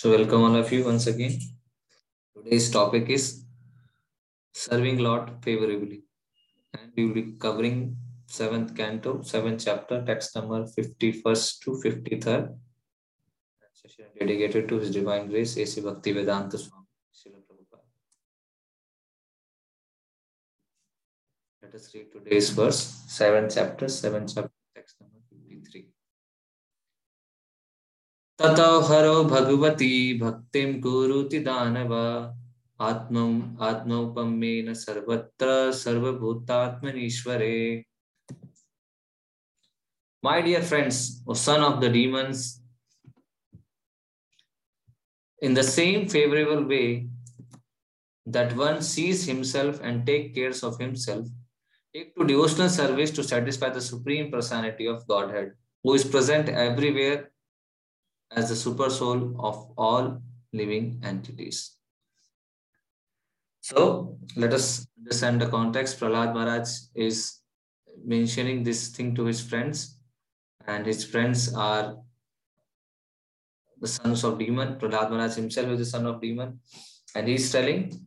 So welcome all of you once again. Today's topic is serving Lord favorably. And we will be covering seventh canto, seventh chapter, text number 51st to 53rd. Session dedicated to His Divine Grace, A.C. Bhaktivedanta Swami, Srila Prabhupada. Let us read today's verse, seventh chapter, seventh chapter, तत हरो भगवती भक्ति कुरुति दानव। आत्म आत्मोपमेन सर्वत्र सर्वभूतात्मनीश्वरे। My dear friends son of the demons in the same favourable way that one sees himself and take cares of himself take to devotional service to satisfy the supreme personality of Godhead who is present everywhere as the super soul of all living entities. So let us understand the context. Prahlad Maharaj is mentioning this thing to his friends, and his friends are the sons of demon. Prahlad Maharaj himself is the son of demon, and he is telling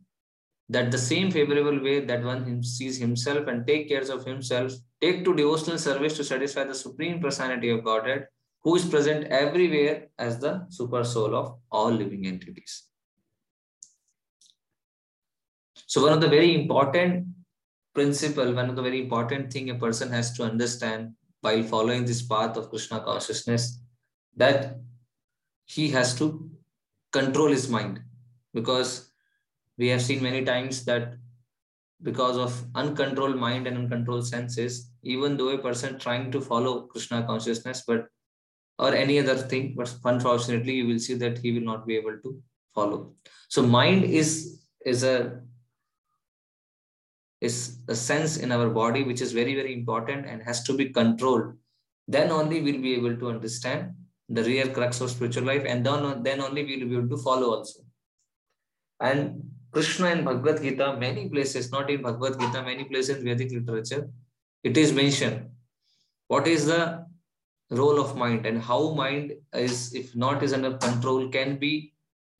that the same favorable way that one sees himself and take care of himself, take to devotional service to satisfy the supreme personality of Godhead, who is present everywhere as the super soul of all living entities. So one of the very important principle, one of the very important thing a person has to understand while following this path of Krishna consciousness, that he has to control his mind because we have seen many times that because of uncontrolled mind and uncontrolled senses, even though a person trying to follow Krishna consciousness, but or any other thing, but unfortunately, you will see that he will not be able to follow. So mind is is a is a sense in our body which is very very important and has to be controlled. Then only we'll be able to understand the real crux of spiritual life, and then then only we'll be able to follow also. And Krishna in Bhagavad Gita, many places, not in Bhagavad Gita, many places in Vedic literature, it is mentioned. What is the role of mind and how mind is if not is under control can be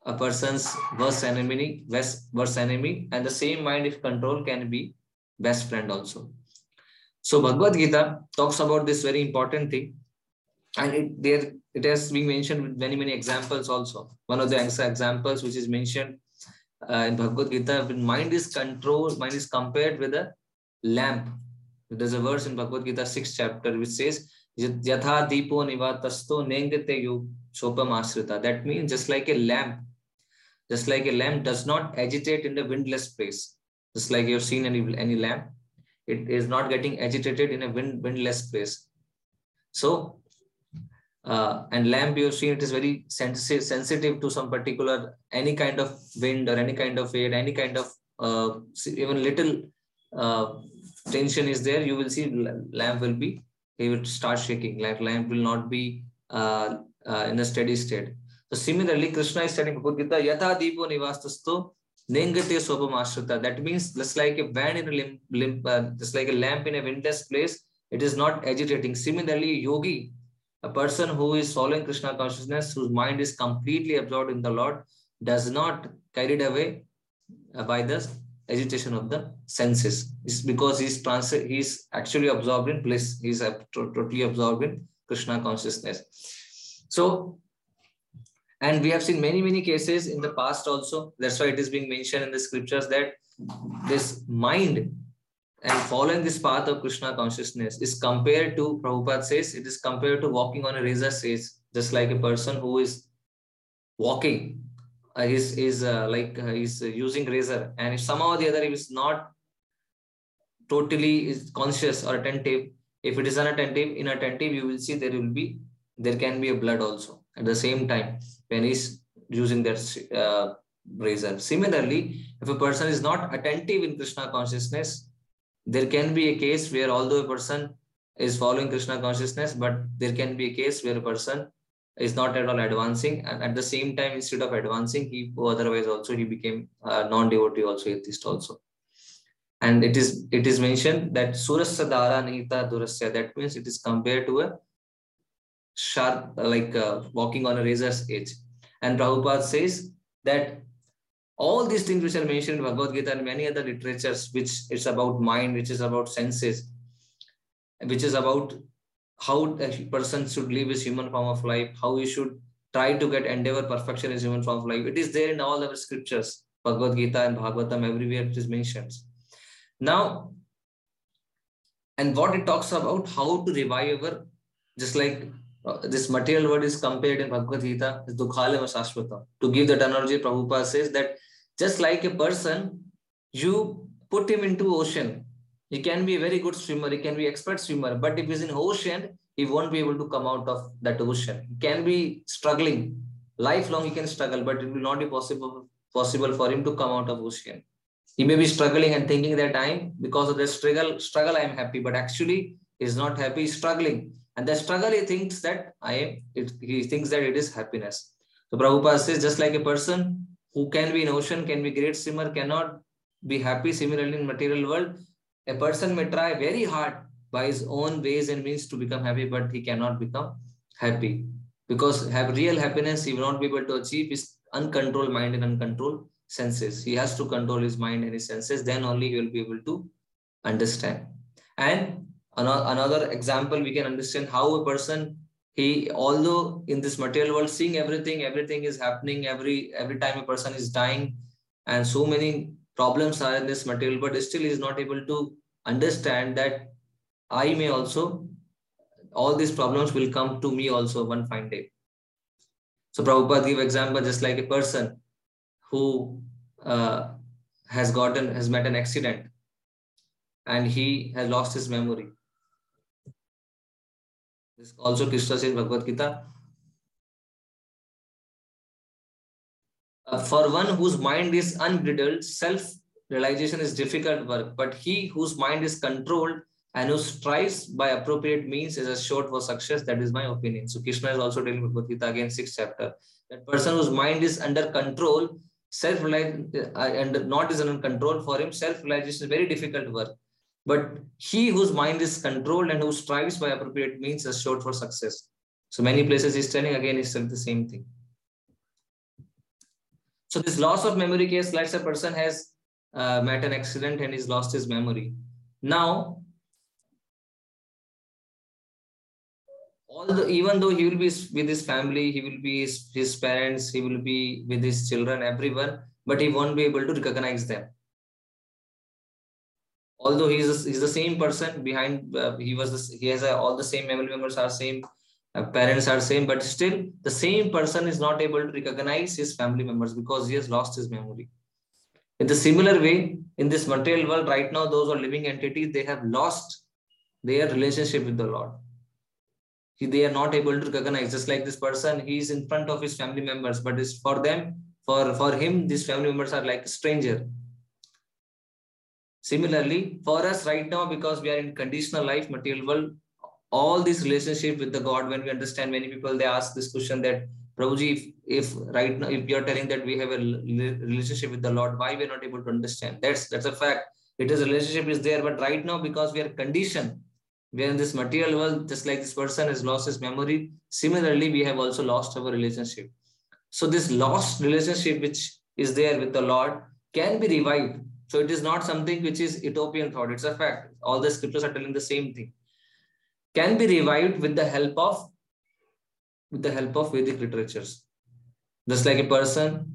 a person's worst enemy worst, worst enemy. And the same mind if control can be best friend also. So bhagavad gita talks about this very important thing. And it there it has been mentioned with many many examples also. One of the examples which is mentioned uh, in bhagavad gita mind is controlled mind is compared with a lamp. There's a verse in bhagavad gita 6th chapter which says That means just like a lamp, just like a lamp does not agitate in the windless place. Just like you've seen any, any lamp, it is not getting agitated in a wind, windless place. So, uh, and lamp you've seen it is very sensitive, sensitive to some particular, any kind of wind or any kind of air, any kind of, uh, even little uh, tension is there, you will see lamp will be he will start shaking. Like lamp will not be uh, uh, in a steady state. So similarly, Krishna is telling Bhagavad Gita, Yatha Deepo Nivastasto Nengate Sopam Ashrita. That means just like a band in a limp, limp uh, just like a lamp in a windless place, it is not agitating. Similarly, yogi, a person who is following Krishna consciousness, whose mind is completely absorbed in the Lord, does not carried away by the agitation of the senses. It's because he's trans he's actually absorbed in bliss. He's totally absorbed in Krishna consciousness. So, and we have seen many, many cases in the past also. That's why it is being mentioned in the scriptures that this mind and following this path of Krishna consciousness is compared to, Prabhupada says, it is compared to walking on a razor says, just like a person who is walking is is uh, like uh, he's using razor. And if somehow or the other he is not totally is conscious or attentive if it is unattentive inattentive you will see there will be there can be a blood also at the same time when he's using that uh, razor. Similarly if a person is not attentive in krishna consciousness there can be a case where although a person is following krishna consciousness but there can be a case where a person is not at all advancing. And at the same time instead of advancing he otherwise also he became a non-devotee also atheist also. And it is it is mentioned that surasya dara nihita durasya that means it is compared to a sharp like uh, walking on a razor's edge. And Prabhupada says that all these things which are mentioned in Bhagavad Gita and many other literatures, which is about mind, which is about senses, which is about how a person should live his human form of life, how he should try to get endeavor perfection in human form of life. It is there in all our scriptures, Bhagavad Gita and Bhagavatam, everywhere it is mentioned. Now, and what it talks about how to revive our, just like uh, this material world is compared in Bhagavad Gita, Dukhalem Sashvata. To give that analogy, Prabhupada says that just like a person, you put him into ocean. He can be a very good swimmer, he can be expert swimmer, but if he's in ocean, he won't be able to come out of that ocean. He can be struggling. Lifelong he can struggle, but it will not be possible possible for him to come out of ocean. He may be struggling and thinking that I'm because of the struggle, struggle I'm happy, but actually he's not happy, he's struggling. And the struggle he thinks that I am, it, he thinks that it is happiness. So Prabhupada says just like a person who can be in ocean, can be great swimmer, cannot be happy. Similarly, in material world, a person may try very hard by his own ways and means to become happy, but he cannot become happy because have real happiness he will not be able to achieve his uncontrolled mind and uncontrolled senses. He has to control his mind and his senses. Then only he will be able to understand. And another example, we can understand how a person he although in this material world seeing everything everything is happening every every time a person is dying and so many problems are in this material but still is not able to understand that i may also all these problems will come to me also one fine day so prabhupada give example just like a person who uh, has gotten has met an accident and he has lost his memory this also says in Bhagavad Gita. Uh, for one whose mind is unbridled, self-realization is difficult work, but he whose mind is controlled and who strives by appropriate means is assured for success. That is my opinion. So Krishna is also telling Bhagavad Gita again, sixth chapter. That person whose mind is under control, self-realization uh, and not is under control for him, self-realization is very difficult work. But he whose mind is controlled and who strives by appropriate means is assured for success. So many places he's telling again, he's the same thing. So this loss of memory case, let's say a person has uh, met an accident and he's lost his memory. Now, although even though he will be with his family, he will be his, his parents, he will be with his children, everyone, but he won't be able to recognize them although he's a, he's the same person behind uh, he was this, he has a, all the same family members are same Uh, parents are same but still the same person is not able to recognize his family members because he has lost his memory. In the similar way in this material world right now those are living entities they have lost their relationship with the lord. He, they are not able to recognize just like this person he is in front of his family members but it's for them for for him these family members are like a stranger. Similarly, for us right now, because we are in conditional life, material world, all this relationship with the God, when we understand many people, they ask this question that, Prabhuji, if, if right now, if you're telling that we have a relationship with the Lord, why we're not able to understand? That's that's a fact. It is relationship is there, but right now, because we are conditioned, we are in this material world, just like this person has lost his memory. Similarly, we have also lost our relationship. So this lost relationship, which is there with the Lord, can be revived so it is not something which is utopian thought. It's a fact. All the scriptures are telling the same thing. Can be revived with the help of with the help of Vedic literatures. Just like a person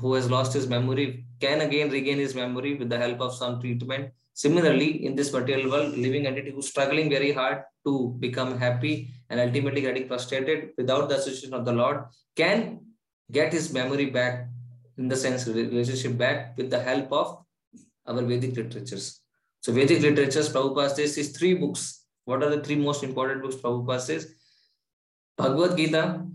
who has lost his memory can again regain his memory with the help of some treatment. Similarly, in this material world, living entity who's struggling very hard to become happy and ultimately getting frustrated without the association of the Lord can get his memory back in the sense relationship back with the help of our Vedic literatures. So Vedic literatures, Prabhupada says, is three books. What are the three most important books Prabhupada says? Bhagavad Gita,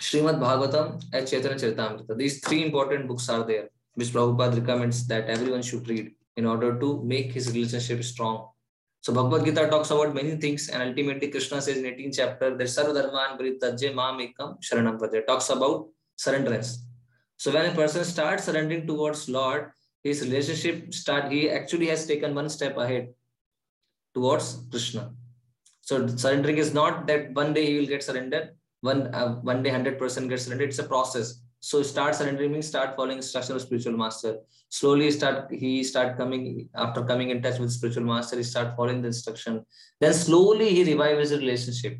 Srimad Bhagavatam, and Chaitanya Charitamrita. These three important books are there, which Prabhupada recommends that everyone should read in order to make his relationship strong. So Bhagavad Gita talks about many things, and ultimately Krishna says in 18th chapter that Sarva Dharman Parityajya Mam Ekam Sharanam Pratyaya talks about surrenderance. So when a person starts surrendering towards Lord, his relationship start he actually has taken one step ahead towards krishna so surrendering is not that one day he will get surrendered one uh, one day 100% gets surrendered it's a process So start surrendering means start following instruction of spiritual master. Slowly start he start coming after coming in touch with spiritual master, he start following the instruction. Then slowly he revives his relationship.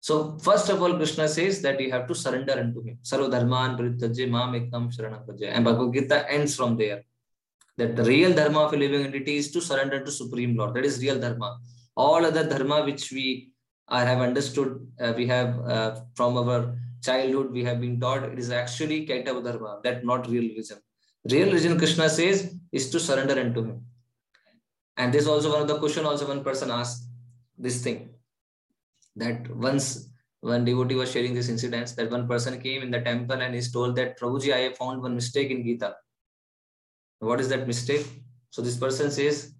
So first of all, Krishna says that you have to surrender unto him. Sarva dharman parityajya mam ekam sharanam And Bhagavad Gita ends from there. That the real dharma of a living entity is to surrender to Supreme Lord. That is real dharma. All other dharma which we uh, have understood, uh, we have uh, from our childhood we have been taught it is actually Kaitava Dharma, that not real religion. Real religion, Krishna says, is to surrender unto him. And this also one of the question also one person asked this thing. That once one devotee was sharing this incident that one person came in the temple and is told that Prabhuji, I have found one mistake in Gita. What is that mistake? So this person says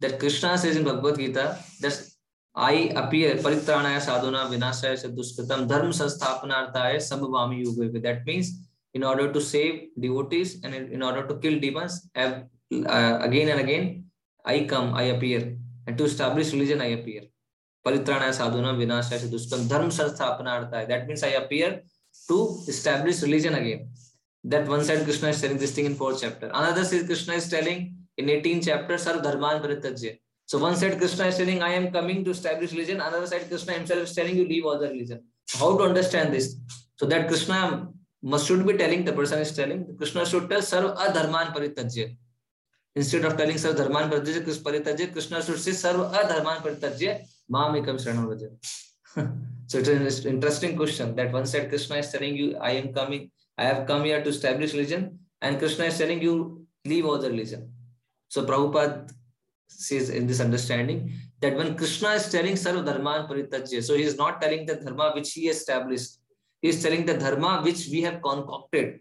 that Krishna says in Bhagavad Gita that I appear paritranaya sadhuna vinasaya sadhuskatam dharma sansthapanarthaya sambhavami yuga. That means in order to save devotees and in order to kill demons, uh, again and again, I come, I appear. And to establish religion, I appear. Paritranaya sadhuna vinasaya sadhuskatam dharma sansthapanarthaya. That means I appear to establish religion again. That one side Krishna is telling this thing in fourth chapter. Another side Krishna is telling in 18th chapter, Sarv Dharman Paritajya. So one side Krishna is telling, I am coming to establish religion. Another side Krishna himself is telling you leave other religion. How to understand this? So that Krishna must should be telling, the person is telling, Krishna should tell Sarv Adharman Paritajya. Instead of telling Sarv Dharman Paritajya, Krishna should say Sarv Adharman Paritajya, Mamikam Shranam So it's an interesting question that one side Krishna is telling you, I am coming, I have come here to establish religion, and Krishna is telling you, leave other religion. So Prabhupada says in this understanding that when Krishna is telling Sarva Dharman Paritajya, so he is not telling the dharma which he established, he is telling the dharma which we have concocted.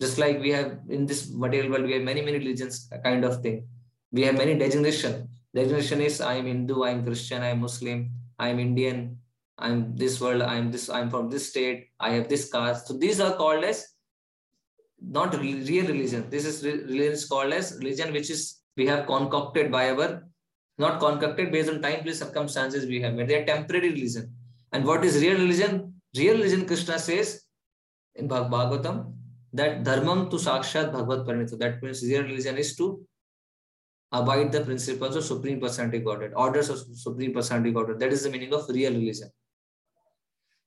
Just like we have in this material world, we have many, many religions kind of thing. We have many designation. Designation is I am Hindu, I am Christian, I am Muslim, I am Indian, I am this world, I am this, I am from this state, I have this caste. So these are called as not real religion. This is religion is called as religion which is we have concocted by our, not concocted based on time, place, circumstances we have made. They are temporary religion. And what is real religion? Real religion, Krishna says in Bhagavatam, that dharmam to sakshat bhagavad parinita. That means real religion is to abide the principles of Supreme Personality Godhead, orders of Supreme Personality Godhead. That is the meaning of real religion.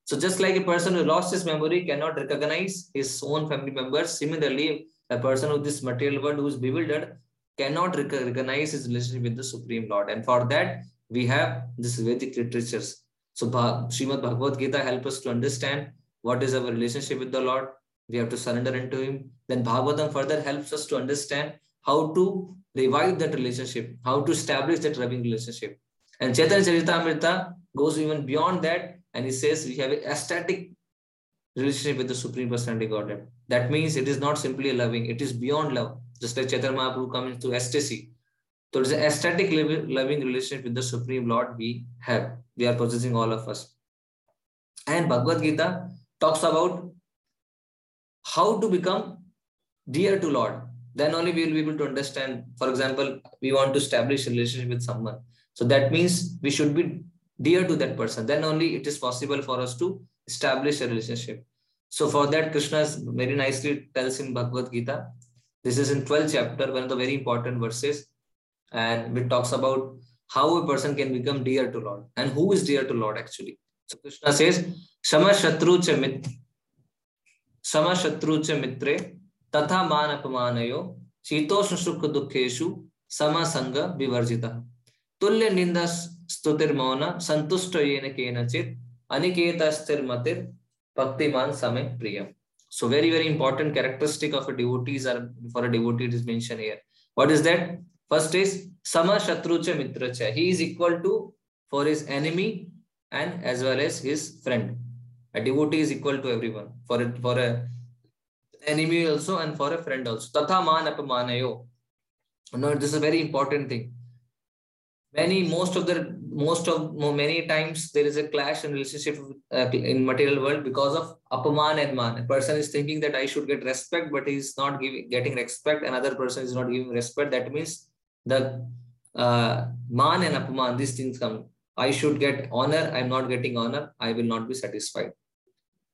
So just like a person who lost his memory cannot recognize his own family members, similarly, a person with this material world who is bewildered cannot recognize his relationship with the Supreme Lord. And for that, we have this Vedic literatures. So Srimad Bhagavad Gita help us to understand what is our relationship with the Lord. We have to surrender into Him. Then Bhagavatam further helps us to understand how to revive that relationship, how to establish that loving relationship. And Chaitanya Charitamrita goes even beyond that and he says we have a static relationship with the Supreme Personality Godhead. That means it is not simply loving, it is beyond love just like Chaitanya Mahaprabhu comes to ecstasy. So it's an ecstatic loving relationship with the Supreme Lord we have. We are possessing all of us. And Bhagavad Gita talks about how to become dear to Lord. Then only we will be able to understand. For example, we want to establish a relationship with someone. So that means we should be dear to that person. Then only it is possible for us to establish a relationship. So for that, Krishna very nicely tells in Bhagavad Gita this is in 12th chapter, one of the very important verses. And it talks about how a person can become dear to Lord and who is dear to Lord actually. So Krishna says, Sama Shatru cha mit Sama Shatru cha mitre Tatha man apamanayo sukha dukheshu Sama sanga Tulya ninda stutir mauna Santushta yena kena chit Aniketa stir matir Bhaktiman same priyam So very, very important characteristic of a devotee is for a devotee is mentioned here. What is that? First is Sama Shatrucha Mitracha. He is equal to for his enemy and as well as his friend. A devotee is equal to everyone. For a, for a enemy also and for a friend also. Tatha man apamanayo. No, this is a very important thing. Many, most of the most of many times there is a clash in relationship uh, in material world because of apaman and man. A person is thinking that i should get respect but he's not giving getting respect. Another person is not giving respect. That means the uh, man and apaman these things come. I should get honor. I'm not getting honor. I will not be satisfied.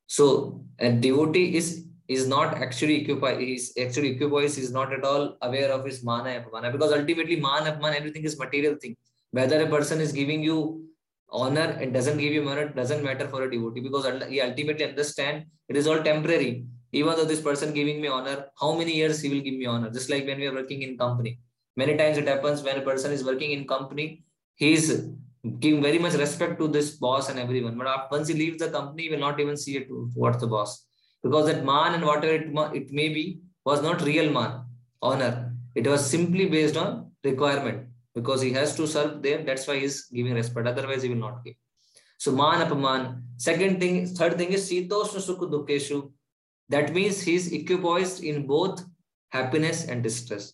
So a devotee is is not actually occupied, is actually occupied, is not at all aware of his mana and apamana because ultimately mana apamana, everything is material thing. Whether a person is giving you honor and doesn't give you honor, doesn't matter for a devotee because he ultimately understand it is all temporary. Even though this person giving me honor, how many years he will give me honor? Just like when we are working in company. Many times it happens when a person is working in company, he is giving very much respect to this boss and everyone. But once he leaves the company, he will not even see it towards the boss because that man and whatever it, it may be was not real man honor it was simply based on requirement because he has to serve them. That's why he's giving respect. Otherwise he will not give. So man apaman second thing third thing is sitosna sukha that means he's equipoised in both happiness and distress.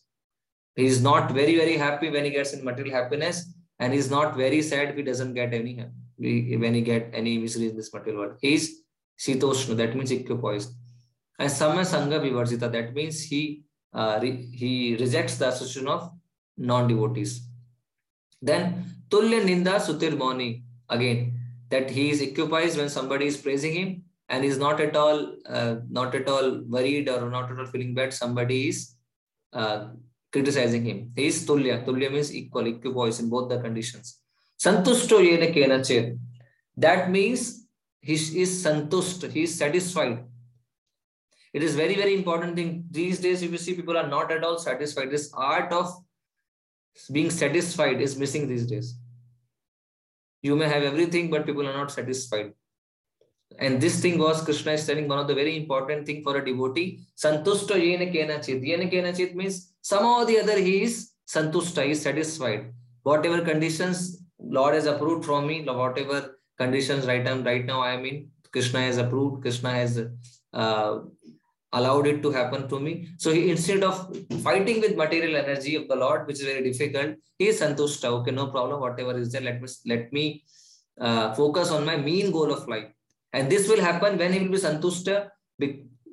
He is not very very happy when he gets in material happiness and he's not very sad if he doesn't get any when he get any misery in this material world. He's Sitoshna, that means equipoised. And Sama Sangha Vivarjita, that means he uh, re, he rejects the association of non-devotees. Then Tulya Ninda Sutir Moni, again, that he is equipoised when somebody is praising him and is not at all uh, not at all worried or not at all feeling bad. Somebody is uh, criticizing him. He is Tulya. Tulya means equal, equipoised in both the conditions. Santusto Yena Kena That means he is santusht, he is satisfied. It is very, very important thing. These days, if you see people are not at all satisfied, this art of being satisfied is missing these days. You may have everything, but people are not satisfied. And this thing was Krishna is telling one of the very important thing for a devotee. Santushta yena kena chit. Yena kena chit means somehow or the other he is santushta, he is satisfied. Whatever conditions Lord has approved from me, whatever conditions right now right now i am in krishna has approved krishna has uh, allowed it to happen to me. So he, instead of fighting with material energy of the lord which is very difficult he is santushta okay no problem whatever is there let me let me uh, focus on my main goal of life. And this will happen when he will be santushta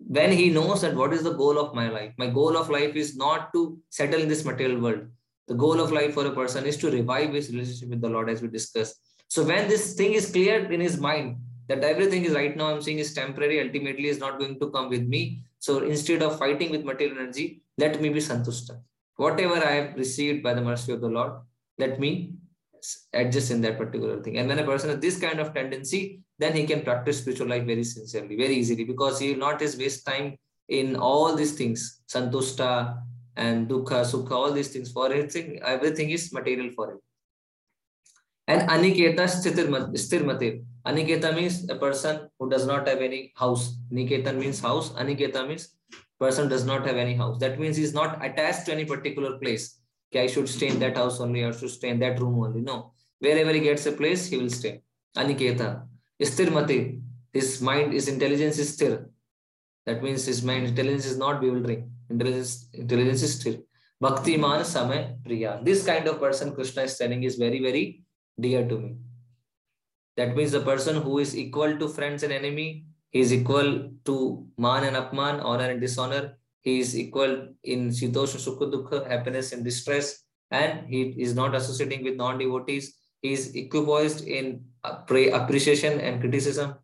when he knows that what is the goal of my life. My goal of life is not to settle in this material world. The goal of life for a person is to revive his relationship with the lord as we discussed. So when this thing is clear in his mind that everything is right now I'm seeing is temporary, ultimately is not going to come with me. So instead of fighting with material energy, let me be santushta. Whatever I have received by the mercy of the Lord, let me adjust in that particular thing. And when a person has this kind of tendency, then he can practice spiritual life very sincerely, very easily, because he will not waste time in all these things, santushta and dukkha, sukha, all these things for everything. Everything is material for him. And Aniketa Stirmate. Aniketa means a person who does not have any house. Niketan means house. Aniketa means person does not have any house. That means he's not attached to any particular place. Okay, I should stay in that house only, I should stay in that room only. No. Wherever he gets a place, he will stay. Aniketa. Stirmate. His mind, his intelligence is still. That means his mind intelligence is not bewildering. Intelligence, intelligence is still. Bhakti man samay priya. This kind of person Krishna is telling is very, very dear to me. That means the person who is equal to friends and enemy, he is equal to man and apman, honor and dishonor. He is equal in sitosha sukha happiness and distress, and he is not associating with non-devotees. He is equipoised in appreciation and criticism.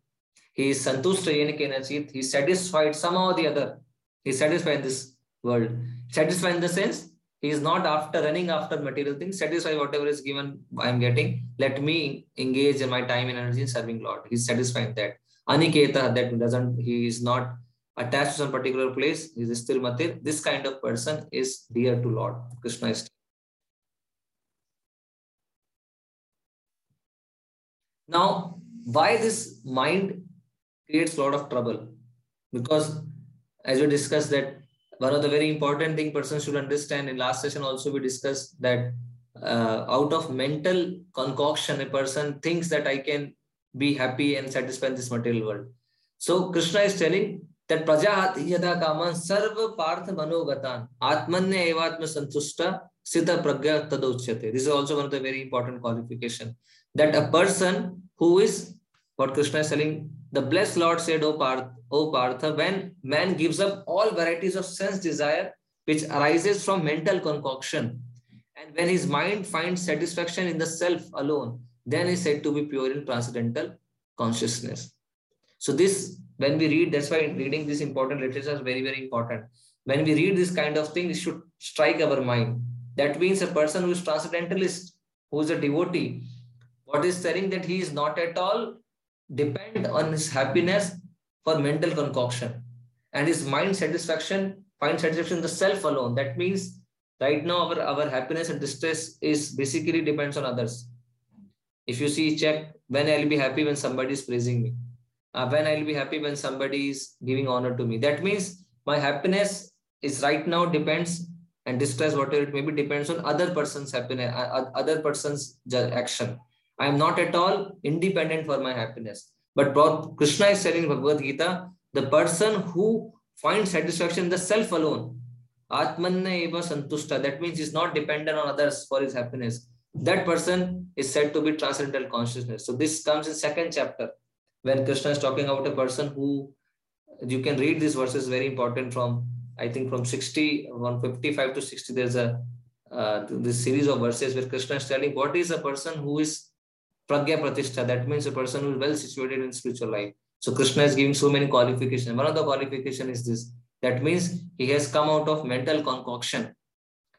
He is santushta yenikenasit. He is satisfied somehow or the other. He is satisfied in this world. Satisfied in the sense he is not after running after material things satisfy whatever is given i'm getting let me engage in my time and energy in serving lord. He's satisfied that. Aniketa that doesn't he is not attached to some particular place he is still matir. This kind of person is dear to lord. Krishna is now why this mind creates a lot of trouble? Because as we discussed that one of the very important thing person should understand in last session also we discussed that uh, out of mental concoction a person thinks that i can be happy and satisfied in this material world. So krishna is telling that prajahati yada kaman sarva partha manogatan atmanya evatma santushta sita pragya tadochyate this is also one of the very important qualification that a person who is what krishna is telling the blessed lord said o partha O Partha, when man gives up all varieties of sense desire which arises from mental concoction, and when his mind finds satisfaction in the self alone, then is said to be pure in transcendental consciousness. So this when we read, that's why reading this important literature is very, very important. When we read this kind of thing, it should strike our mind. That means a person who is transcendentalist, who is a devotee, what is saying that he is not at all depend on his happiness for mental concoction and his mind satisfaction, find satisfaction in the self alone. That means right now our, our happiness and distress is basically depends on others. If you see, check when I'll be happy when somebody is praising me uh, when I'll be happy when somebody is giving honor to me. That means my happiness is right now depends and distress, whatever it may be, depends on other person's happiness, uh, other person's action. I am not at all independent for my happiness. But Krishna is telling Bhagavad Gita, the person who finds satisfaction in the self alone, Atmanna eva santushta, that means he's not dependent on others for his happiness. That person is said to be transcendental consciousness. So this comes in second chapter when Krishna is talking about a person who you can read these verses very important from I think from 60 155 to 60 there's a uh, this series of verses where Krishna is telling what is a person who is pragya pratishtha that means a person who is well situated in spiritual life. So Krishna is giving so many qualifications. One of the qualification is this. That means he has come out of mental concoction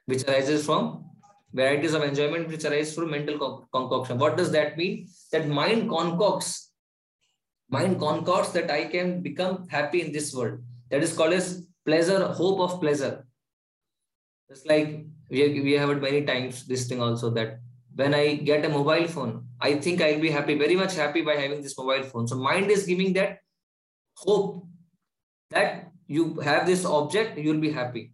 which arises from varieties of enjoyment which arise from mental concoction. What does that mean? That mind concocts mind concocts that I can become happy in this world. That is called as pleasure, hope of pleasure. Just like we, we have it many times this thing also that when I get a mobile phone, I think I'll be happy, very much happy by having this mobile phone. So mind is giving that hope that you have this object, you'll be happy.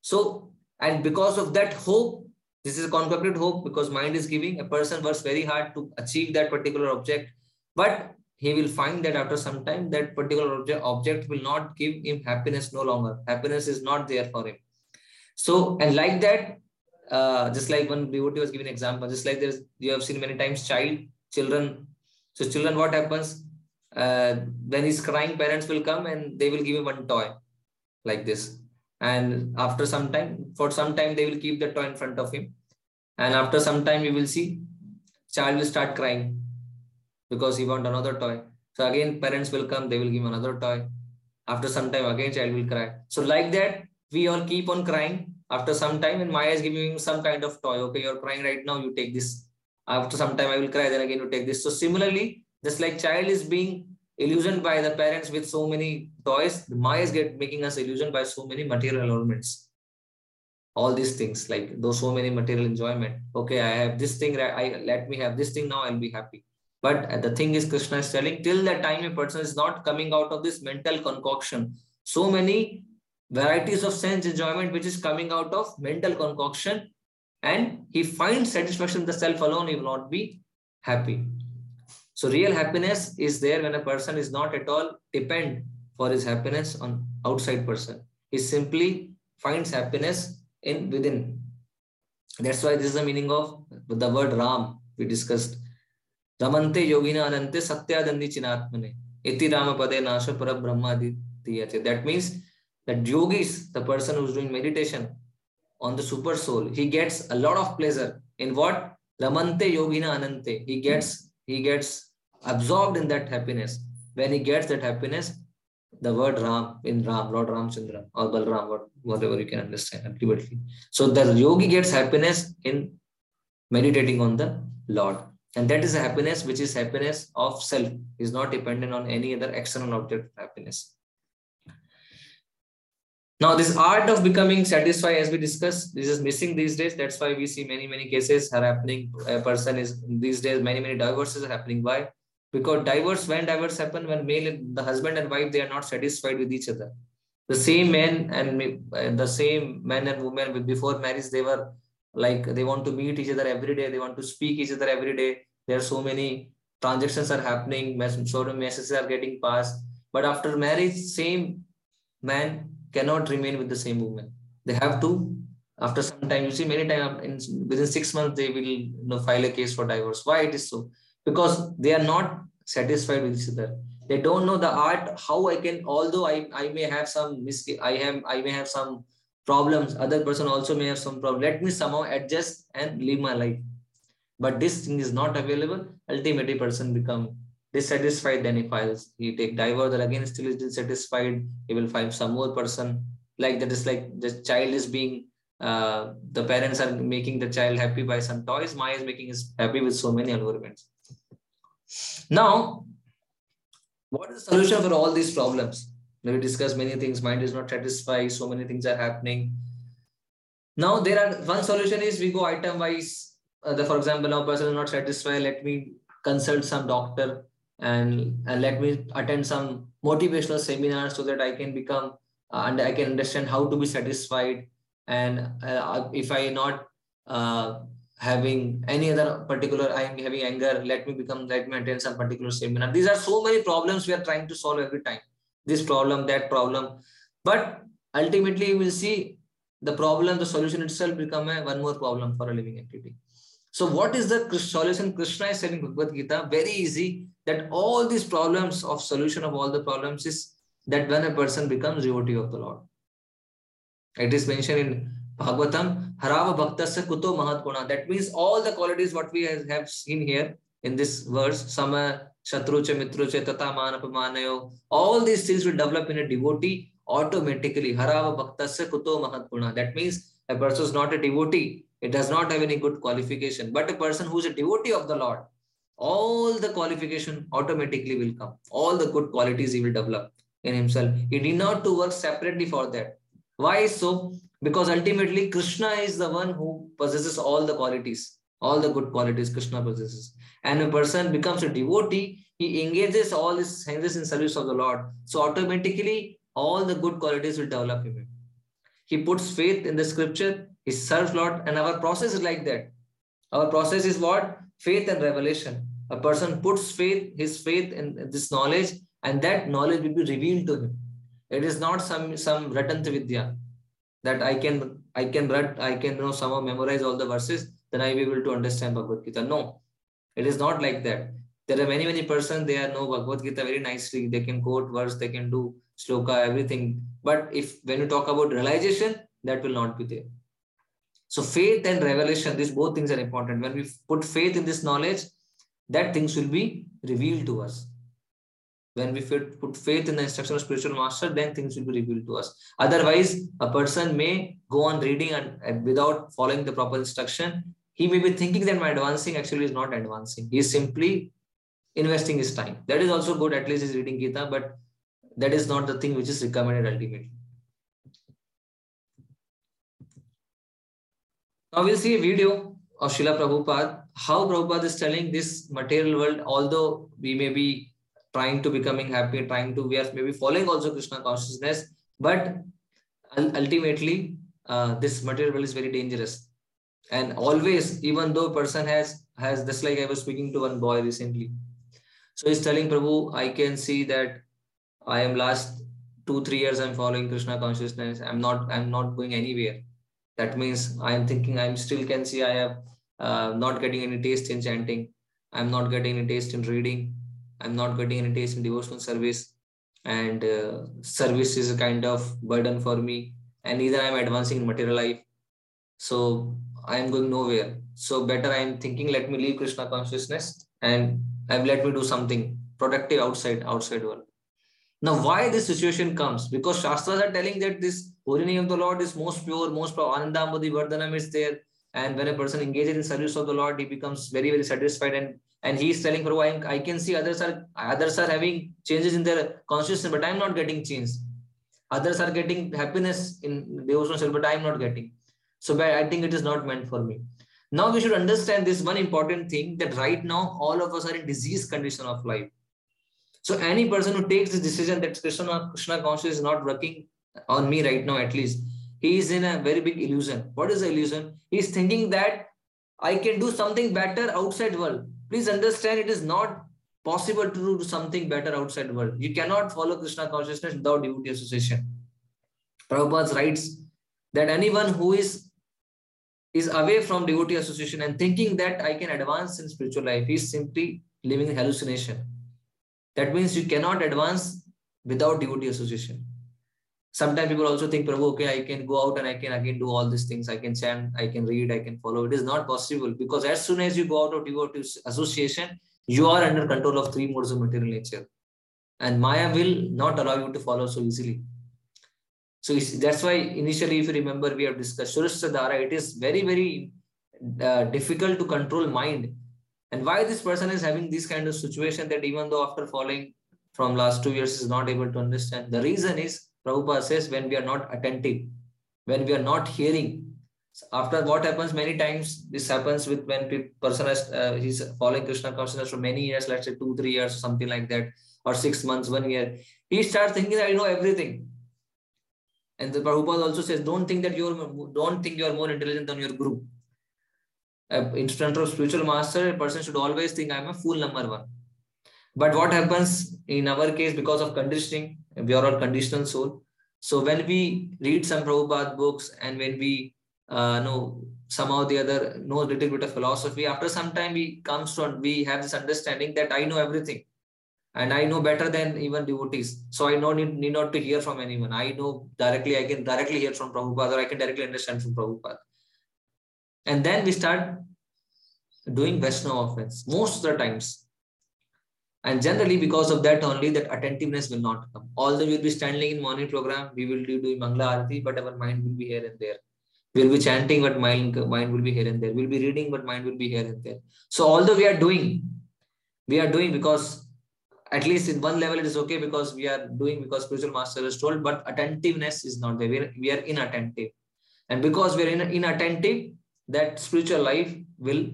So, and because of that hope, this is a concocted hope because mind is giving, a person works very hard to achieve that particular object. But he will find that after some time that particular object, object will not give him happiness no longer happiness is not there for him so and like that uh, just like when devotee was giving example just like there's you have seen many times child children so children what happens uh, when he's crying parents will come and they will give him one toy like this and after some time for some time they will keep the toy in front of him and after some time you will see child will start crying because he want another toy. So again, parents will come, they will give another toy. After some time, again child will cry. So like that, we all keep on crying. After some time, and Maya is giving some kind of toy. Okay, you're crying right now, you take this. After some time, I will cry, then again you take this. So similarly, just like child is being illusioned by the parents with so many toys, Maya is get making us illusioned by so many material elements all these things like those so many material enjoyment okay i have this thing i let me have this thing now i'll be happy but uh, the thing is, Krishna is telling till the time a person is not coming out of this mental concoction, so many varieties of sense enjoyment which is coming out of mental concoction and he finds satisfaction in the self alone, he will not be happy. So real happiness is there when a person is not at all depend for his happiness on outside person. He simply finds happiness in within. That's why this is the meaning of the word Ram we discussed. Ramante yogina anante satyadandi chinatmane iti ramapade nasha parabrahma That means that yogis the person who's doing meditation on the super soul he gets a lot of pleasure in what? Ramante yogina anante. He gets he gets absorbed in that happiness. When he gets that happiness the word ram in ram lord ramchandra or balram what, whatever you can understand ultimately so the yogi gets happiness in meditating on the lord. And that is a happiness which is happiness of self. Is not dependent on any other external object of happiness now this art of becoming satisfied as we discussed this is missing these days. That's why we see many many cases are happening. A person is these days many many divorces are happening. Why? Because divorce when divorce happen when male the husband and wife they are not satisfied with each other. The same man and the same man and woman before marriage they were like they want to meet each other every day. They want to speak each other every day. There are so many transactions are happening. So many messages are getting passed. But after marriage same man cannot remain with the same woman. They have to after some time you see many times within six months they will you know, file a case for divorce. Why it is so? Because they are not satisfied with each other. They don't know the art how i can although i i may have some mistake i am i may have some problems other person also may have some problem. Let me somehow adjust and live my life. But this thing is not available ultimately person become dissatisfied, then he files, he take divorce, again still is dissatisfied, he will find some more person. Like that is like the child is being uh, the parents are making the child happy by some toys. Maya is making us happy with so many allurements. Now, what is the solution for all these problems? We discuss many things. Mind is not satisfied. So many things are happening. Now, there are one solution is we go item wise. Uh, the, for example, now person is not satisfied. Let me consult some doctor and, and let me attend some motivational seminars so that I can become uh, and I can understand how to be satisfied. And uh, if I not uh, having any other particular, I am having anger, let me become, let me attend some particular seminar. These are so many problems we are trying to solve every time. This problem, that problem. But ultimately, you will see the problem, the solution itself become a one more problem for a living entity. So what is the solution Krishna is saying in Bhagavad Gita? Very easy that all these problems of solution of all the problems is that when a person becomes devotee of the Lord. It is mentioned in Bhagavatam, Harava Bhaktasya Kuto Mahatguna. That means all the qualities what we have seen here in this verse, Sama, Shatrucha, Mitrucha, Tata, Manapamanayo, all these things will develop in a devotee automatically. Harava Bhaktasya Kuto Mahatguna. That means a person is not a devotee. It does not have any good qualification. But a person who is a devotee of the Lord, all the qualification automatically will come. All the good qualities he will develop in himself. He need not to work separately for that. Why so? Because ultimately Krishna is the one who possesses all the qualities, all the good qualities Krishna possesses. And a person becomes a devotee, he engages all his senses in service of the Lord. So automatically all the good qualities will develop in him. He puts faith in the scripture, he serves Lord, and our process is like that. Our process is what? Faith and revelation. A person puts faith, his faith in this knowledge, and that knowledge will be revealed to him. It is not some some Ratanta Vidya that I can I can read, I can you know somehow memorize all the verses, then I will be able to understand Bhagavad Gita. No, it is not like that. There are many, many persons, they are know Bhagavad Gita very nicely. They can quote verse, they can do sloka, everything. But if when you talk about realization, that will not be there. So faith and revelation, these both things are important. When we put faith in this knowledge, that things will be revealed to us. When we put faith in the instruction of spiritual master, then things will be revealed to us. Otherwise, a person may go on reading and, and without following the proper instruction. He may be thinking that my advancing actually is not advancing. He is simply investing his time. That is also good, at least he's reading Gita, but that is not the thing which is recommended ultimately. Now we'll see a video of Srila Prabhupada, how Prabhupada is telling this material world, although we may be trying to becoming happy, trying to, we are maybe following also Krishna consciousness, but ultimately uh, this material world is very dangerous. And always, even though person has, has just like I was speaking to one boy recently. So he's telling Prabhu, I can see that I am last two, three years I'm following Krishna consciousness. I'm not, I'm not going anywhere. That means I am thinking I'm still can see I have uh, not getting any taste in chanting. I'm not getting any taste in reading. I'm not getting any taste in devotional service. And uh, service is a kind of burden for me. And either I'm advancing in material life. So I'm going nowhere. So better I'm thinking, let me leave Krishna consciousness and I've let me do something productive outside, outside world. Now, why this situation comes? Because Shastras are telling that this holy name of the Lord is most pure, most pure. Anandamudi Vardhanam is there. And when a person engages in service of the Lord, he becomes very, very satisfied. And, and he is telling, Prabhu, I, I can see others are others are having changes in their consciousness, but I'm not getting change. Others are getting happiness in devotional but I'm not getting. So I think it is not meant for me. Now we should understand this one important thing that right now all of us are in disease condition of life. So any person who takes this decision that Krishna, Krishna consciousness is not working on me right now, at least, he is in a very big illusion. What is the illusion? He is thinking that I can do something better outside world. Please understand it is not possible to do something better outside world. You cannot follow Krishna consciousness without devotee association. Prabhupada writes that anyone who is is away from devotee association and thinking that I can advance in spiritual life is simply living in hallucination. That means you cannot advance without devotee association. Sometimes people also think, Prabhu, okay, I can go out and I can again do all these things. I can chant, I can read, I can follow. It is not possible because as soon as you go out of devotee association, You are under control of three modes of material nature. And Maya will not allow you to follow so easily. So that's why initially, if you remember, we have discussed Surashadara, it is very, very uh, difficult to control mind. And why this person is having this kind of situation that even though after following from last two years is not able to understand. The reason is Prabhupada says when we are not attentive, when we are not hearing. After what happens many times, this happens with when person has uh, he's following Krishna consciousness for many years, let's say two, three years, something like that, or six months, one year. He starts thinking I know everything. And the Prabhupada also says, don't think that you're don't think you're more intelligent than your group. Uh, in front of spiritual master, a person should always think I'm a fool number one. But what happens in our case because of conditioning, we are all conditional soul. So when we read some Prabhupada books and when we uh, know somehow or the other know a little bit of philosophy, after some time we comes to we have this understanding that I know everything and I know better than even devotees. So I don't need, need not to hear from anyone. I know directly, I can directly hear from Prabhupada or I can directly understand from Prabhupada. And then we start doing Vaishnava offense most of the times. And generally, because of that only, that attentiveness will not come. Although we'll be standing in morning program, we will be doing Mangla Arati, but our mind will be here and there. We'll be chanting, but mind, mind will be here and there. We'll be reading, but mind will be here and there. So although we are doing, we are doing because at least in one level it is okay because we are doing because spiritual master is told, but attentiveness is not there. We are, we are inattentive. And because we are in, inattentive, that spiritual life will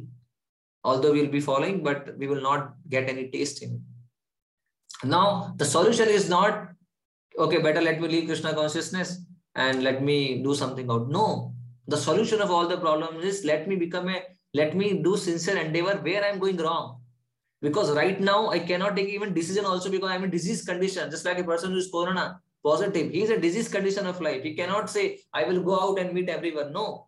although we'll be following, but we will not get any taste in it. Now, the solution is not, okay, better let me leave Krishna consciousness and let me do something out. No, the solution of all the problems is let me become a, let me do sincere endeavor where I'm going wrong. Because right now, I cannot take even decision also because I'm in disease condition, just like a person who is corona positive. He's a disease condition of life. He cannot say, I will go out and meet everyone. No,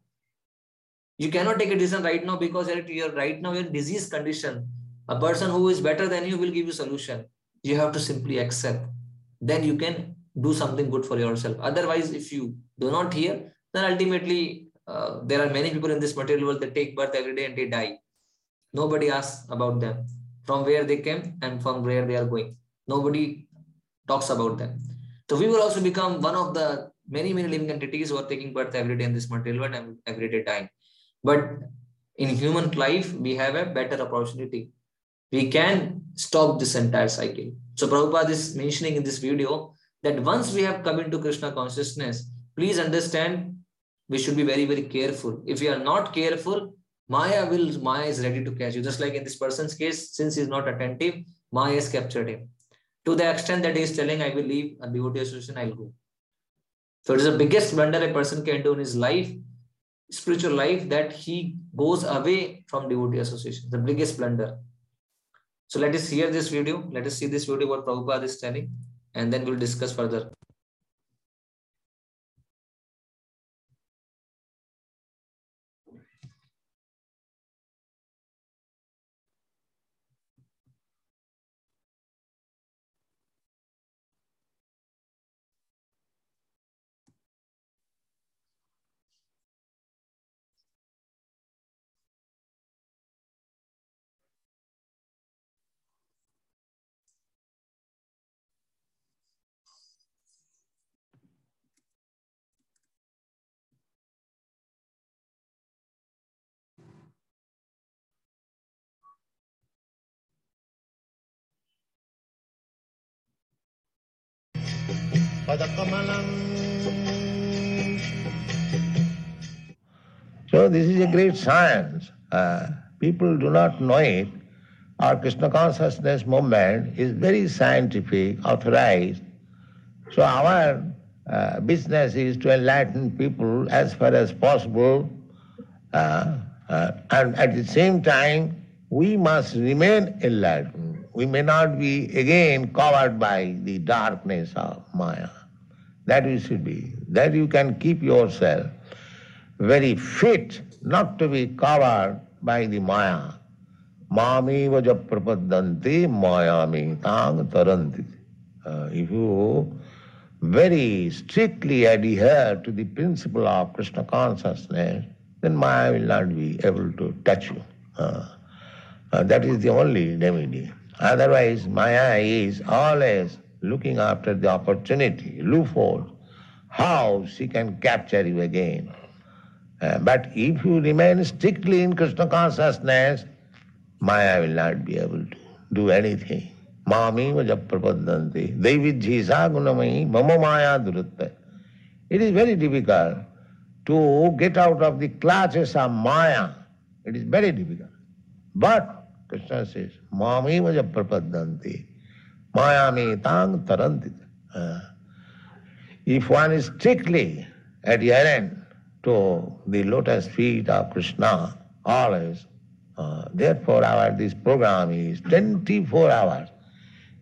you cannot take a decision right now because you're right now in disease condition. A person who is better than you will give you solution. You have to simply accept. Then you can do something good for yourself. Otherwise, if you do not hear, then ultimately uh, there are many people in this material world that take birth every day and they die. Nobody asks about them, from where they came and from where they are going. Nobody talks about them. So we will also become one of the many, many living entities who are taking birth every day in this material world and every day dying. But in human life, we have a better opportunity. We can stop this entire cycle. So Prabhupada is mentioning in this video that once we have come into Krishna consciousness, please understand we should be very, very careful. If we are not careful, Maya will Maya is ready to catch you. Just like in this person's case, since he is not attentive, Maya has captured him. To the extent that he is telling, I will leave a devotee association, I'll go. So it is the biggest blunder a person can do in his life spiritual life that he goes away from devotee association, the biggest blunder. So let us hear this video. Let us see this video what Prabhupada is telling, and then we'll discuss further. So this is a great science. Uh, people do not know it. Our Krishna consciousness movement is very scientific, authorized. So our uh, business is to enlighten people as far as possible, uh, uh and at the same time, we must remain enlightened. We may not be again covered by the darkness of Maya. That you should be. That you can keep yourself very fit not to be covered by the Maya. Mami vaja prapadanti mayami tang taranti. Uh, if you very strictly adhere to the principle of Krishna consciousness, then Maya will not be able to touch you. Uh, Uh, that is the only remedy. Otherwise, Maya is always looking after the opportunity, loophole, how she can capture you again. Uh, but if you remain strictly in Krishna consciousness, Maya will not be able to do anything. Mami vajaprapadanti, devidjisa gunamai, mama maya duratta. It is very difficult to get out of the clutches of Maya. It is very difficult. But Krishna says, Mami vajaprapadanti, maya me tang taranti. Uh, if one is strictly adherent to the lotus feet of Krishna always, uh, therefore our this program is 24 hours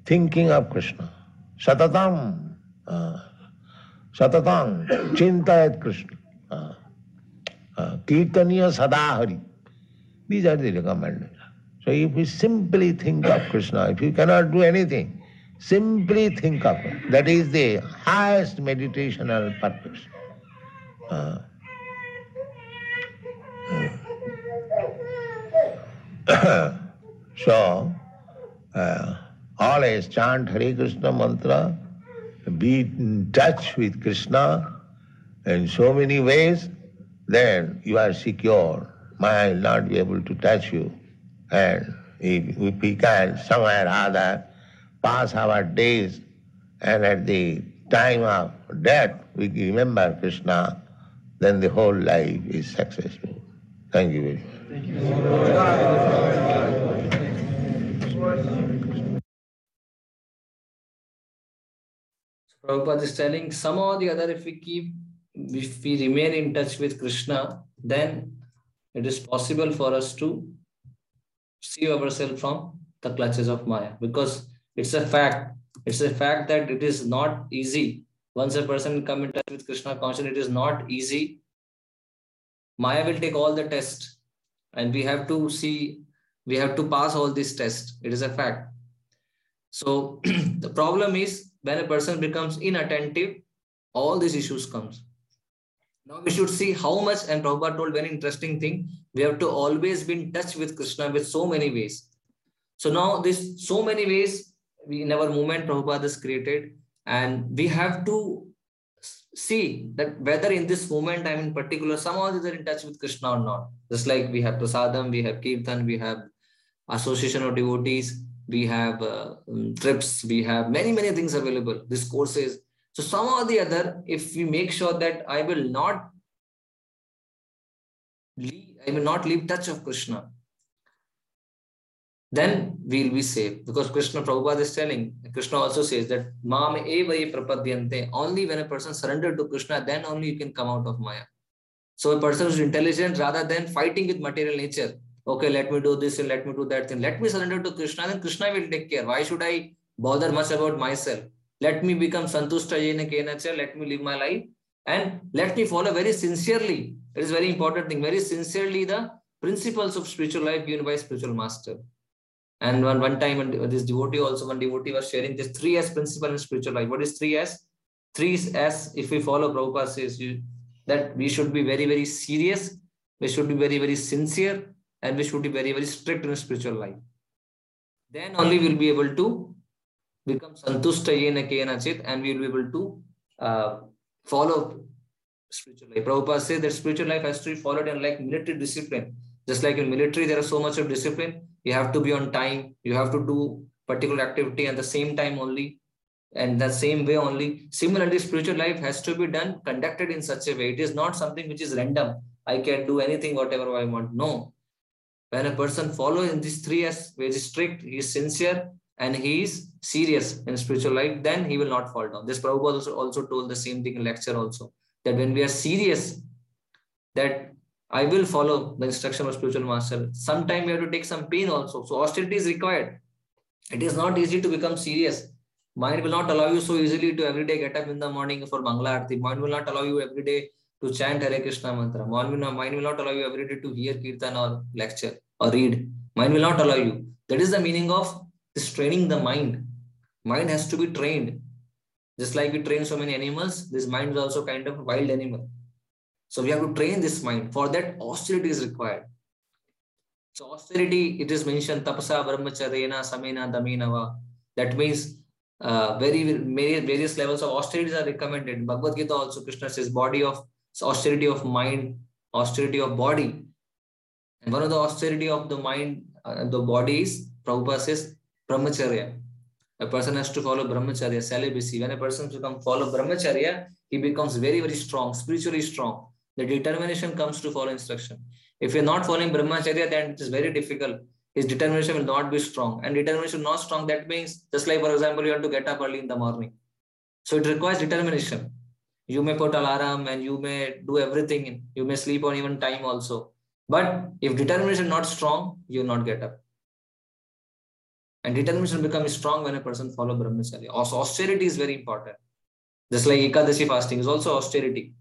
thinking of Krishna. Satatam, uh, satatam, chintayat Krishna. Uh, uh, Kirtaniya Sadahari. These are the recommendations. So if we simply think of Krishna, if you cannot do anything, simply think of it. That is the highest meditational purpose. Uh, so, uh, always chant Hare Krishna mantra, be in touch with Krishna in so many ways, then you are secure. Maya will not be able to touch you. And if, if we can somewhere or other pass our days and at the time of death we remember Krishna, then the whole life is successful. Thank you very much. Thank you. Prabhupada is telling some or the other, if we keep, if we remain in touch with Krishna, then it is possible for us to save ourselves from the clutches of Maya. Because it's a fact. It's a fact that it is not easy. Once a person come in touch with Krishna consciousness, it is not easy. Maya will take all the tests and we have to see, we have to pass all these tests. It is a fact. So the problem is when a person becomes inattentive, all these issues comes. Now we should see how much, and Prabhupada told very interesting thing, we have to always be in touch with Krishna with so many ways. So now this so many ways in our movement Prabhupada is created, and we have to see that whether in this moment I'm in particular, somehow are in touch with Krishna or not. Just like we have prasadam, we have kirtan, we have association of devotees, we have uh, um, trips, we have many, many things available, these courses. So somehow or the other, if we make sure that I will not leave, I will not leave touch of Krishna, then we'll be safe. Because Krishna Prabhupada is telling, Krishna also says that Mam evaye prapadyante. Only when a person surrendered to Krishna, then only you can come out of Maya. So a person who's intelligent, rather than fighting with material nature, okay, let me do this and let me do that thing. Let me surrender to Krishna, then Krishna will take care. Why should I bother much about myself? Let me become santushta yena kenacha, let me live my life and let me follow very sincerely. It is very important thing, very sincerely the principles of spiritual life given by spiritual master. And one, one time, this devotee also, one devotee was sharing this 3S principle in spiritual life. What is 3S? 3S, if we follow Prabhupada says you, that we should be very, very serious, we should be very, very sincere, and we should be very, very strict in spiritual life. Then only we'll be able to become santushta yena kena chit, and we will be able to uh, follow spiritual life. Prabhupada says that spiritual life has to be followed in like military discipline. Just like in military, there is so much of discipline. You have to be on time. You have to do particular activity at the same time only. And the same way only. Similarly spiritual life has to be done conducted in such a way. It is not something which is random. I can do anything whatever i want. No. When a person follows in these three as very strict he is sincere and he is serious in spiritual life then he will not fall down. This Prabhupada also, also told the same thing in lecture also that when we are serious that I will follow the instruction of spiritual master. Sometime we have to take some pain also. So austerity is required. It is not easy to become serious. Mind will not allow you so easily to every day get up in the morning for Mangla Arti. Mind will not allow you every day to chant Hare Krishna mantra. Mind will, not, mind will not allow you every day to hear kirtan or lecture or read. Mind will not allow you. That is the meaning of this training the mind. Mind has to be trained. Just like we train so many animals, this mind is also kind of wild animal. So we have to train this mind. For that, austerity is required. So austerity, it is mentioned tapasa brahmacharyena samena daminava. That means uh, very various levels of austerities are recommended. Bhagavad Gita also Krishna says body of austerity of mind, austerity of body. And one of the austerity of the mind, uh, the body is Prabhupada says brahmacharya. A person has to follow brahmacharya, celibacy. When a person becomes follow brahmacharya, he becomes very, very strong, spiritually strong. The determination comes to follow instruction. If you're not following brahmacharya, then it is very difficult. His determination will not be strong. And determination not strong, that means just like, for example, you have to get up early in the morning. So it requires determination. You may put alarm and you may do everything. You may sleep on even time also. But if determination not strong, you will not get up. And determination becomes strong when a person follow brahmacharya. Also, austerity is very important. Just like Ekadashi fasting is also austerity.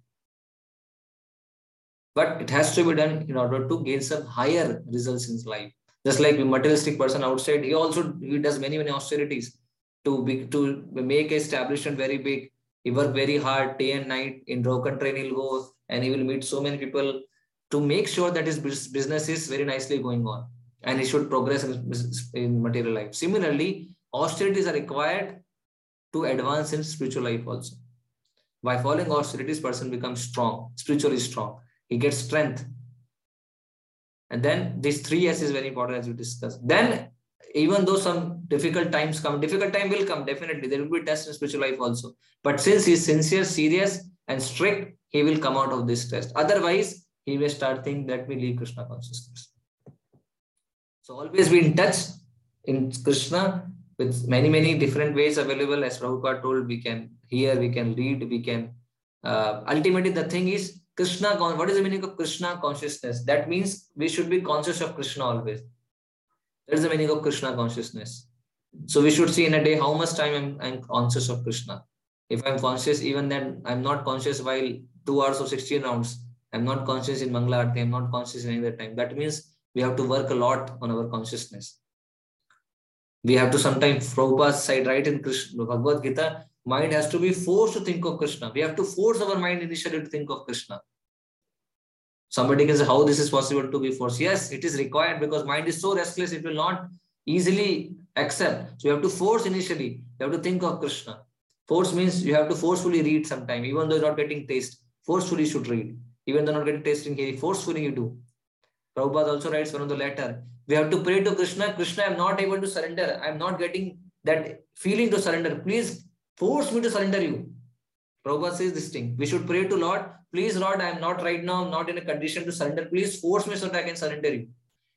But it has to be done in order to gain some higher results in life. Just like a materialistic person outside, he also he does many, many austerities to be to make establishment very big. He work very hard day and night in broken train he'll go and he will meet so many people to make sure that his business is very nicely going on and he should progress in, in material life. Similarly, austerities are required to advance in spiritual life also. By following austerities, person becomes strong, spiritually strong. He gets strength. And then these three S is very important as we discussed. Then even though some difficult times come, difficult time will come, definitely. There will be tests in spiritual life also. But since he's sincere, serious, and strict, he will come out of this test. Otherwise, he may start thinking that we leave Krishna consciousness. So always be in touch in Krishna with many, many different ways available. As Prabhupada told, we can hear, we can read, we can. Uh, ultimately, the thing is Krishna. What is the meaning of Krishna consciousness? That means we should be conscious of Krishna always. That is the meaning of Krishna consciousness. So we should see in a day how much time I'm, conscious of Krishna. If I'm conscious, even then I'm not conscious while two hours or 16 rounds. I'm not conscious in Mangla Arti. I'm not conscious in any other time. That means we have to work a lot on our consciousness. We have to sometimes, Prabhupada's side, right in Krishna, Bhagavad Gita, mind has to be forced to think of Krishna. We have to force our mind initially to think of Krishna. Somebody can say how this is possible to be forced. Yes, it is required because mind is so restless, it will not easily accept. So you have to force initially. You have to think of Krishna. Force means you have to forcefully read sometime, even though you're not getting taste. Forcefully you should read. Even though not getting taste in here, forcefully you do. Prabhupada also writes one of the letter. We have to pray to Krishna. Krishna, I'm not able to surrender. I'm not getting that feeling to surrender. Please force me to surrender you. Prabhupada says this thing. We should pray to Lord. Please, Lord, I'm not right now. I'm not in a condition to surrender. Please force me so that I can surrender you.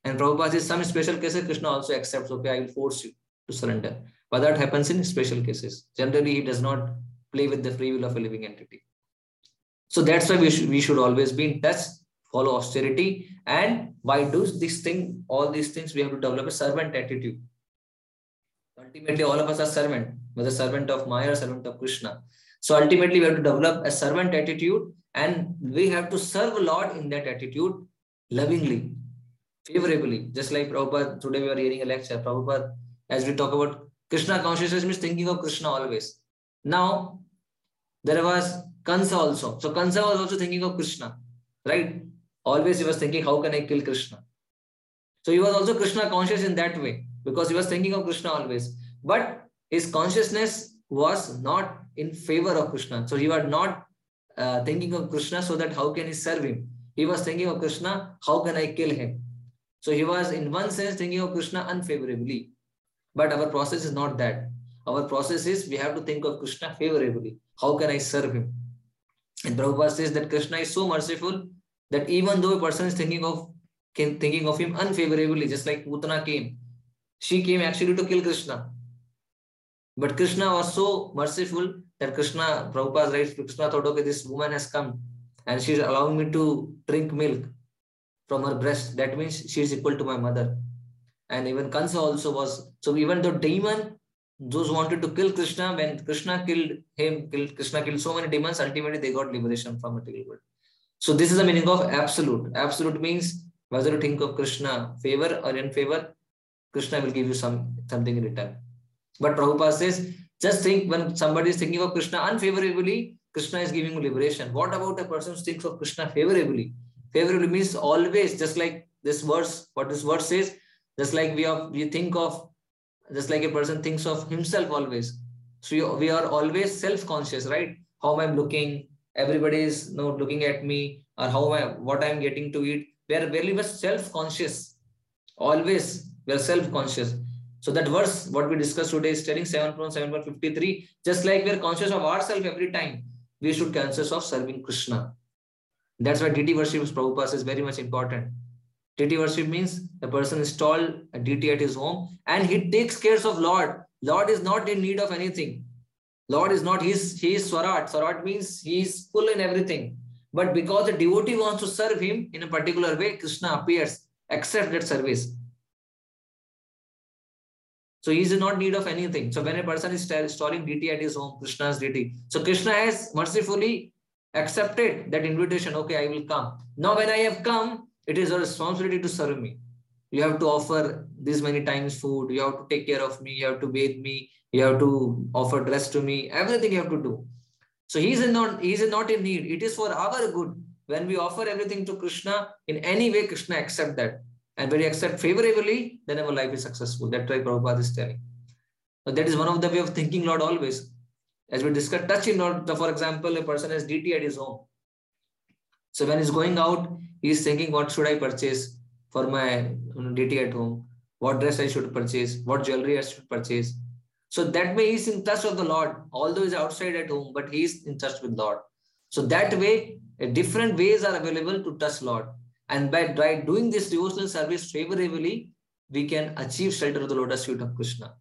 And Prabhupada says some special cases, Krishna also accepts, okay, I will force you to surrender. But that happens in special cases. Generally, he does not play with the free will of a living entity. So that's why we should, we should always be in touch follow austerity. And by doing this thing, all these things, we have to develop a servant attitude. Ultimately, all of us are servant, whether servant of Maya servant of Krishna. So ultimately, we have to develop a servant attitude and we have to serve Lord in that attitude lovingly, favorably. Just like Prabhupada, today we are hearing a lecture. Prabhupada, as we talk about Krishna consciousness, means thinking of Krishna always. Now, there was Kansa also. So Kansa was also thinking of Krishna, right? Always he was thinking, how can I kill Krishna? So he was also Krishna conscious in that way because he was thinking of Krishna always. But his consciousness was not in favor of Krishna. So he was not uh, thinking of Krishna so that how can he serve him? He was thinking of Krishna, how can I kill him? So he was in one sense thinking of Krishna unfavorably. But our process is not that. Our process is we have to think of Krishna favorably. How can I serve him? And Prabhupada says that Krishna is so merciful that even though a person is thinking of thinking of him unfavorably, just like Putana came, she came actually to kill Krishna. But Krishna was so merciful that Krishna, Prabhupada writes, Krishna thought, okay, this woman has come and she's allowing me to drink milk from her breast. That means she is equal to my mother. And even Kansa also was, so even the demon, those wanted to kill Krishna, when Krishna killed him, killed, Krishna killed so many demons, ultimately they got liberation from material world. So this is the meaning of absolute. Absolute means whether you think of Krishna favor or in favor, Krishna will give you some something in return. But Prabhupada says, just think when somebody is thinking of Krishna unfavorably, Krishna is giving you liberation. What about a person who thinks of Krishna favorably? Favorably means always, just like this verse, what this verse says, just like we are, we think of, just like a person thinks of himself always. So we are always self-conscious, right? How am I looking? Everybody is you know, looking at me, or how am I, what I'm getting to eat. We are very much self-conscious. Always we are self-conscious. So that verse, what we discussed today is telling 7 from 7 53, just like we are conscious of ourselves every time, we should conscious of serving Krishna. That's why deity worship Prabhupada is very much important. Deity worship means the person install a deity at his home and he takes care of Lord. Lord is not in need of anything. Lord is not, his, he is Swarat. Swarat means he is full in everything. But because the devotee wants to serve him in a particular way, Krishna appears, accept that service. So he is in not need of anything. So when a person is installing deity at his home, Krishna's deity. So Krishna has mercifully accepted that invitation. Okay, I will come. Now when I have come, it is a responsibility to serve me. You have to offer this many times food. You have to take care of me. You have to bathe me. You have to offer dress to me. Everything you have to do. So he is not he is not in need. It is for our good. When we offer everything to Krishna, in any way Krishna accept that. And when you accept favorably, then our life is successful. That's why Prabhupada is telling. So that is one of the way of thinking Lord always. As we discussed, touching Lord, for example, a person has deity at his home. So when he's going out, he's thinking, what should I purchase for my deity at home? What dress I should purchase? What jewelry I should purchase? So that way he's in touch with the Lord, although he's outside at home, but he's in touch with Lord. So that way, different ways are available to touch Lord. And by, doing this devotional service favorably, we can achieve shelter of the lotus feet of Krishna.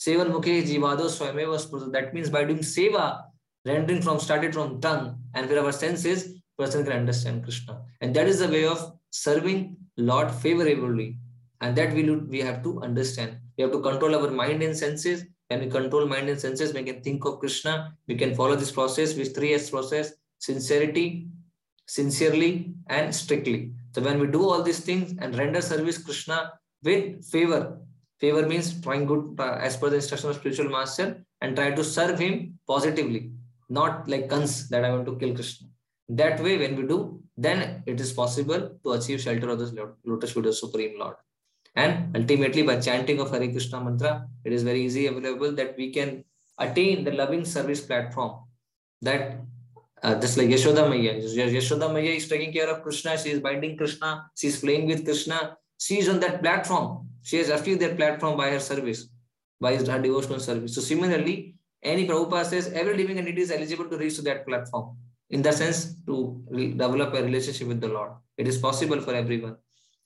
Sevan Mukhe Jivado Swameva That means by doing seva, rendering from started from tongue and with our senses, person can understand Krishna. And that is the way of serving Lord favorably. And that we, we have to understand. We have to control our mind and senses. When we control mind and senses, we can think of Krishna. We can follow this process with three S process, sincerity, sincerely, and strictly. So when we do all these things and render service Krishna with favor, favor means trying good uh, as per the instruction of spiritual master and try to serve him positively, not like Kansa that I want to kill Krishna. That way, when we do, then it is possible to achieve shelter of the lotus feet of Supreme Lord. And ultimately, by chanting of Hare Krishna mantra, it is very easy available that we can attain the loving service platform that uh, just like Yashoda Maya. Yashoda Maya is taking care of Krishna. She is binding Krishna. She is playing with Krishna. She is on that platform. She has achieved that platform by her service, by her devotional service. So similarly, any Prabhupada says every living entity is eligible to reach to that platform. In the sense, to develop a relationship with the Lord. It is possible for everyone.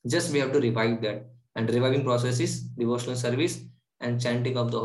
Just we have to revive that. And reviving process is devotional service and chanting of the